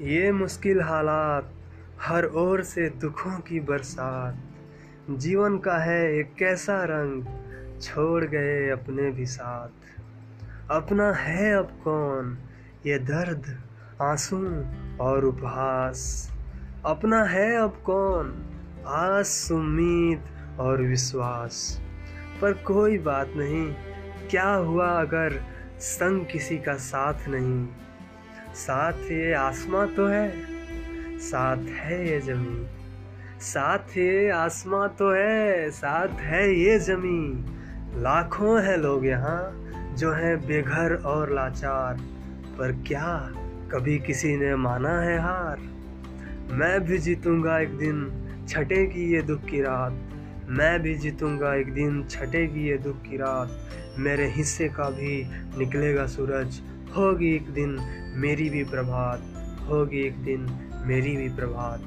ये मुश्किल हालात हर ओर से दुखों की बरसात। जीवन का है एक कैसा रंग, छोड़ गए अपने भी साथ। अपना है अब कौन, ये दर्द, आँसू और उपहास। अपना है अब कौन, आस, उम्मीद और विश्वास। पर कोई बात नहीं, क्या हुआ अगर संग किसी का साथ नहीं? साथ ये आसमां तो है, साथ है ये ज़मीन। साथ ये आसमां तो है, साथ है ये ज़मीन। लाखों हैं लोग यहाँ, जो हैं बेघर और लाचार। पर क्या कभी किसी ने माना है हार? मैं भी जीतूँगा एक दिन, छटेगी ये दुख की रात। मैं भी जीतूँगा एक दिन, छटेगी ये दुख की रात। मेरे हिस्से का भी निकलेगा सूरज होगी एक दिन मेरी भी प्रभात होगी एक दिन मेरी भी प्रभात।